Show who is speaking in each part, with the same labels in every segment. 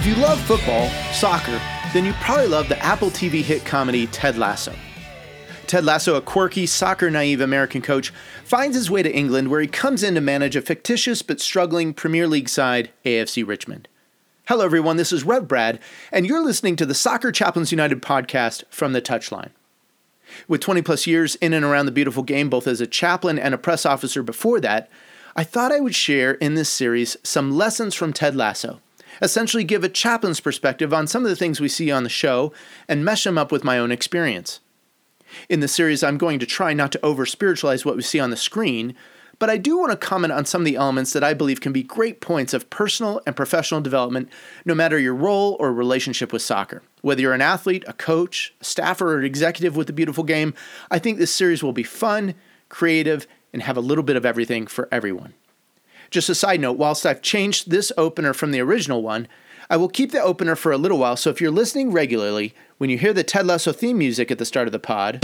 Speaker 1: If you love football, soccer, then you probably love the Apple TV hit comedy Ted Lasso. Ted Lasso, a quirky, soccer naive American coach, finds his way to England where he comes in to manage a fictitious but struggling Premier League side, AFC Richmond. Hello, everyone, this is Rev Brad, and you're listening to the Soccer Chaplains United podcast from the Touchline. With 20 plus years in and around the beautiful game, both as a chaplain and a press officer before that, I thought I would share in this series some lessons from Ted Lasso essentially give a chaplain's perspective on some of the things we see on the show and mesh them up with my own experience. In the series, I'm going to try not to over spiritualize what we see on the screen, but I do want to comment on some of the elements that I believe can be great points of personal and professional development, no matter your role or relationship with soccer. Whether you're an athlete, a coach, a staffer, or an executive with the beautiful game, I think this series will be fun, creative, and have a little bit of everything for everyone. Just a side note, whilst I've changed this opener from the original one, I will keep the opener for a little while, so if you're listening regularly, when you hear the Ted Lasso theme music at the start of the pod,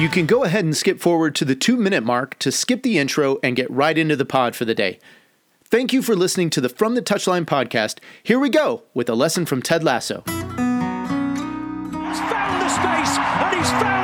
Speaker 1: you can go ahead and skip forward to the two minute mark to skip the intro and get right into the pod for the day. Thank you for listening to the From the Touchline podcast. Here we go with a lesson from Ted Lasso.
Speaker 2: He's found the space and he's found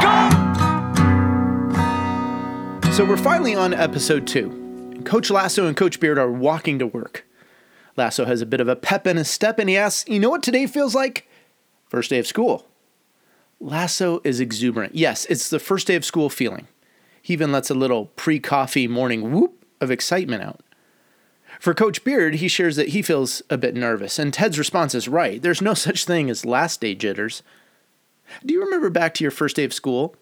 Speaker 1: So we're finally on episode two. Coach Lasso and Coach Beard are walking to work. Lasso has a bit of a pep in his step and he asks, You know what today feels like? First day of school. Lasso is exuberant. Yes, it's the first day of school feeling. He even lets a little pre coffee morning whoop of excitement out. For Coach Beard, he shares that he feels a bit nervous, and Ted's response is right. There's no such thing as last day jitters. Do you remember back to your first day of school?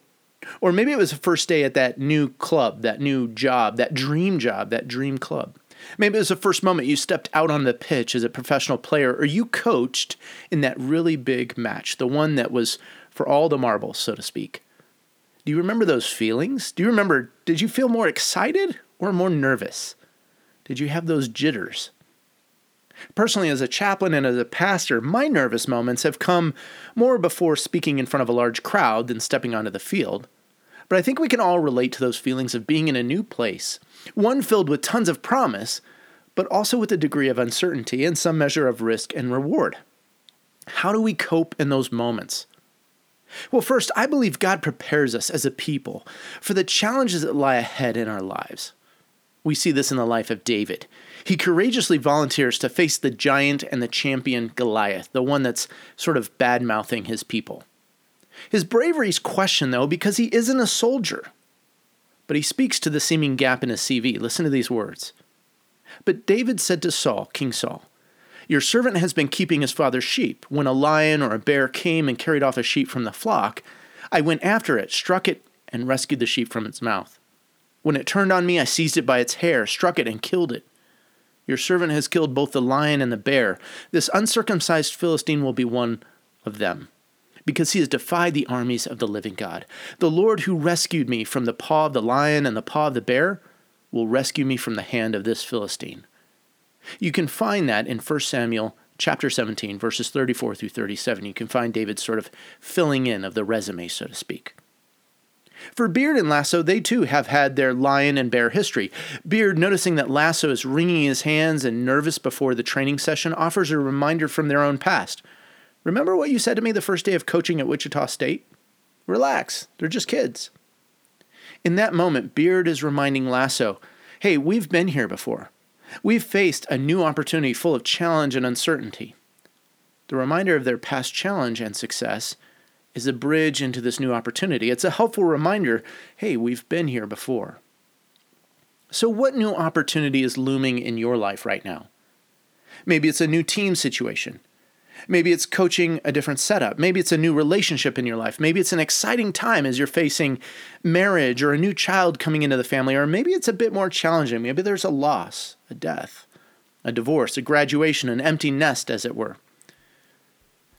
Speaker 1: Or maybe it was the first day at that new club, that new job, that dream job, that dream club. Maybe it was the first moment you stepped out on the pitch as a professional player, or you coached in that really big match, the one that was for all the marbles, so to speak. Do you remember those feelings? Do you remember, did you feel more excited or more nervous? Did you have those jitters? Personally, as a chaplain and as a pastor, my nervous moments have come more before speaking in front of a large crowd than stepping onto the field. But I think we can all relate to those feelings of being in a new place, one filled with tons of promise, but also with a degree of uncertainty and some measure of risk and reward. How do we cope in those moments? Well, first, I believe God prepares us as a people for the challenges that lie ahead in our lives. We see this in the life of David. He courageously volunteers to face the giant and the champion Goliath, the one that's sort of bad mouthing his people. His bravery is questioned, though, because he isn't a soldier. But he speaks to the seeming gap in his CV. Listen to these words. But David said to Saul, King Saul, Your servant has been keeping his father's sheep. When a lion or a bear came and carried off a sheep from the flock, I went after it, struck it, and rescued the sheep from its mouth. When it turned on me, I seized it by its hair, struck it, and killed it. Your servant has killed both the lion and the bear. This uncircumcised Philistine will be one of them, because he has defied the armies of the living God. The Lord who rescued me from the paw of the lion and the paw of the bear will rescue me from the hand of this Philistine. You can find that in 1 Samuel chapter 17, verses 34 through 37. You can find David sort of filling in of the resume, so to speak. For Beard and Lasso, they too have had their lion and bear history. Beard, noticing that Lasso is wringing his hands and nervous before the training session, offers a reminder from their own past. Remember what you said to me the first day of coaching at Wichita State? Relax, they're just kids. In that moment, Beard is reminding Lasso, hey, we've been here before. We've faced a new opportunity full of challenge and uncertainty. The reminder of their past challenge and success is a bridge into this new opportunity. It's a helpful reminder hey, we've been here before. So, what new opportunity is looming in your life right now? Maybe it's a new team situation. Maybe it's coaching a different setup. Maybe it's a new relationship in your life. Maybe it's an exciting time as you're facing marriage or a new child coming into the family. Or maybe it's a bit more challenging. Maybe there's a loss, a death. a divorce, a graduation, an empty nest, as it were.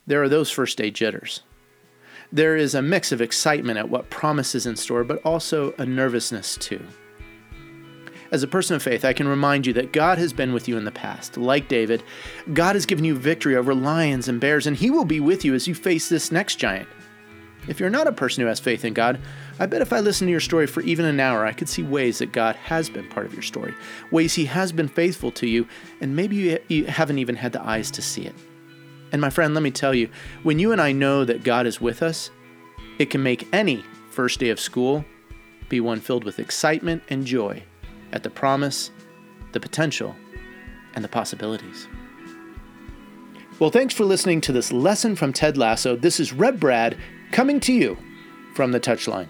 Speaker 1: There are those first day jitters. There is a mix of excitement at what promises in store, but also a nervousness too. As a person of faith, I can remind you that God has been with you in the past. Like David, God has given you victory over lions and bears, and He will be with you as you face this next giant. If you're not a person who has faith in God, I bet if I listened to your story for even an hour, I could see ways that God has been part of your story, ways He has been faithful to you, and maybe you haven't even had the eyes to see it. And my friend, let me tell you, when you and I know that God is with us, it can make any first day of school be one filled with excitement and joy at the promise, the potential, and the possibilities. Well, thanks for listening to this lesson from Ted Lasso. This is Rev Brad coming to you from the touchline.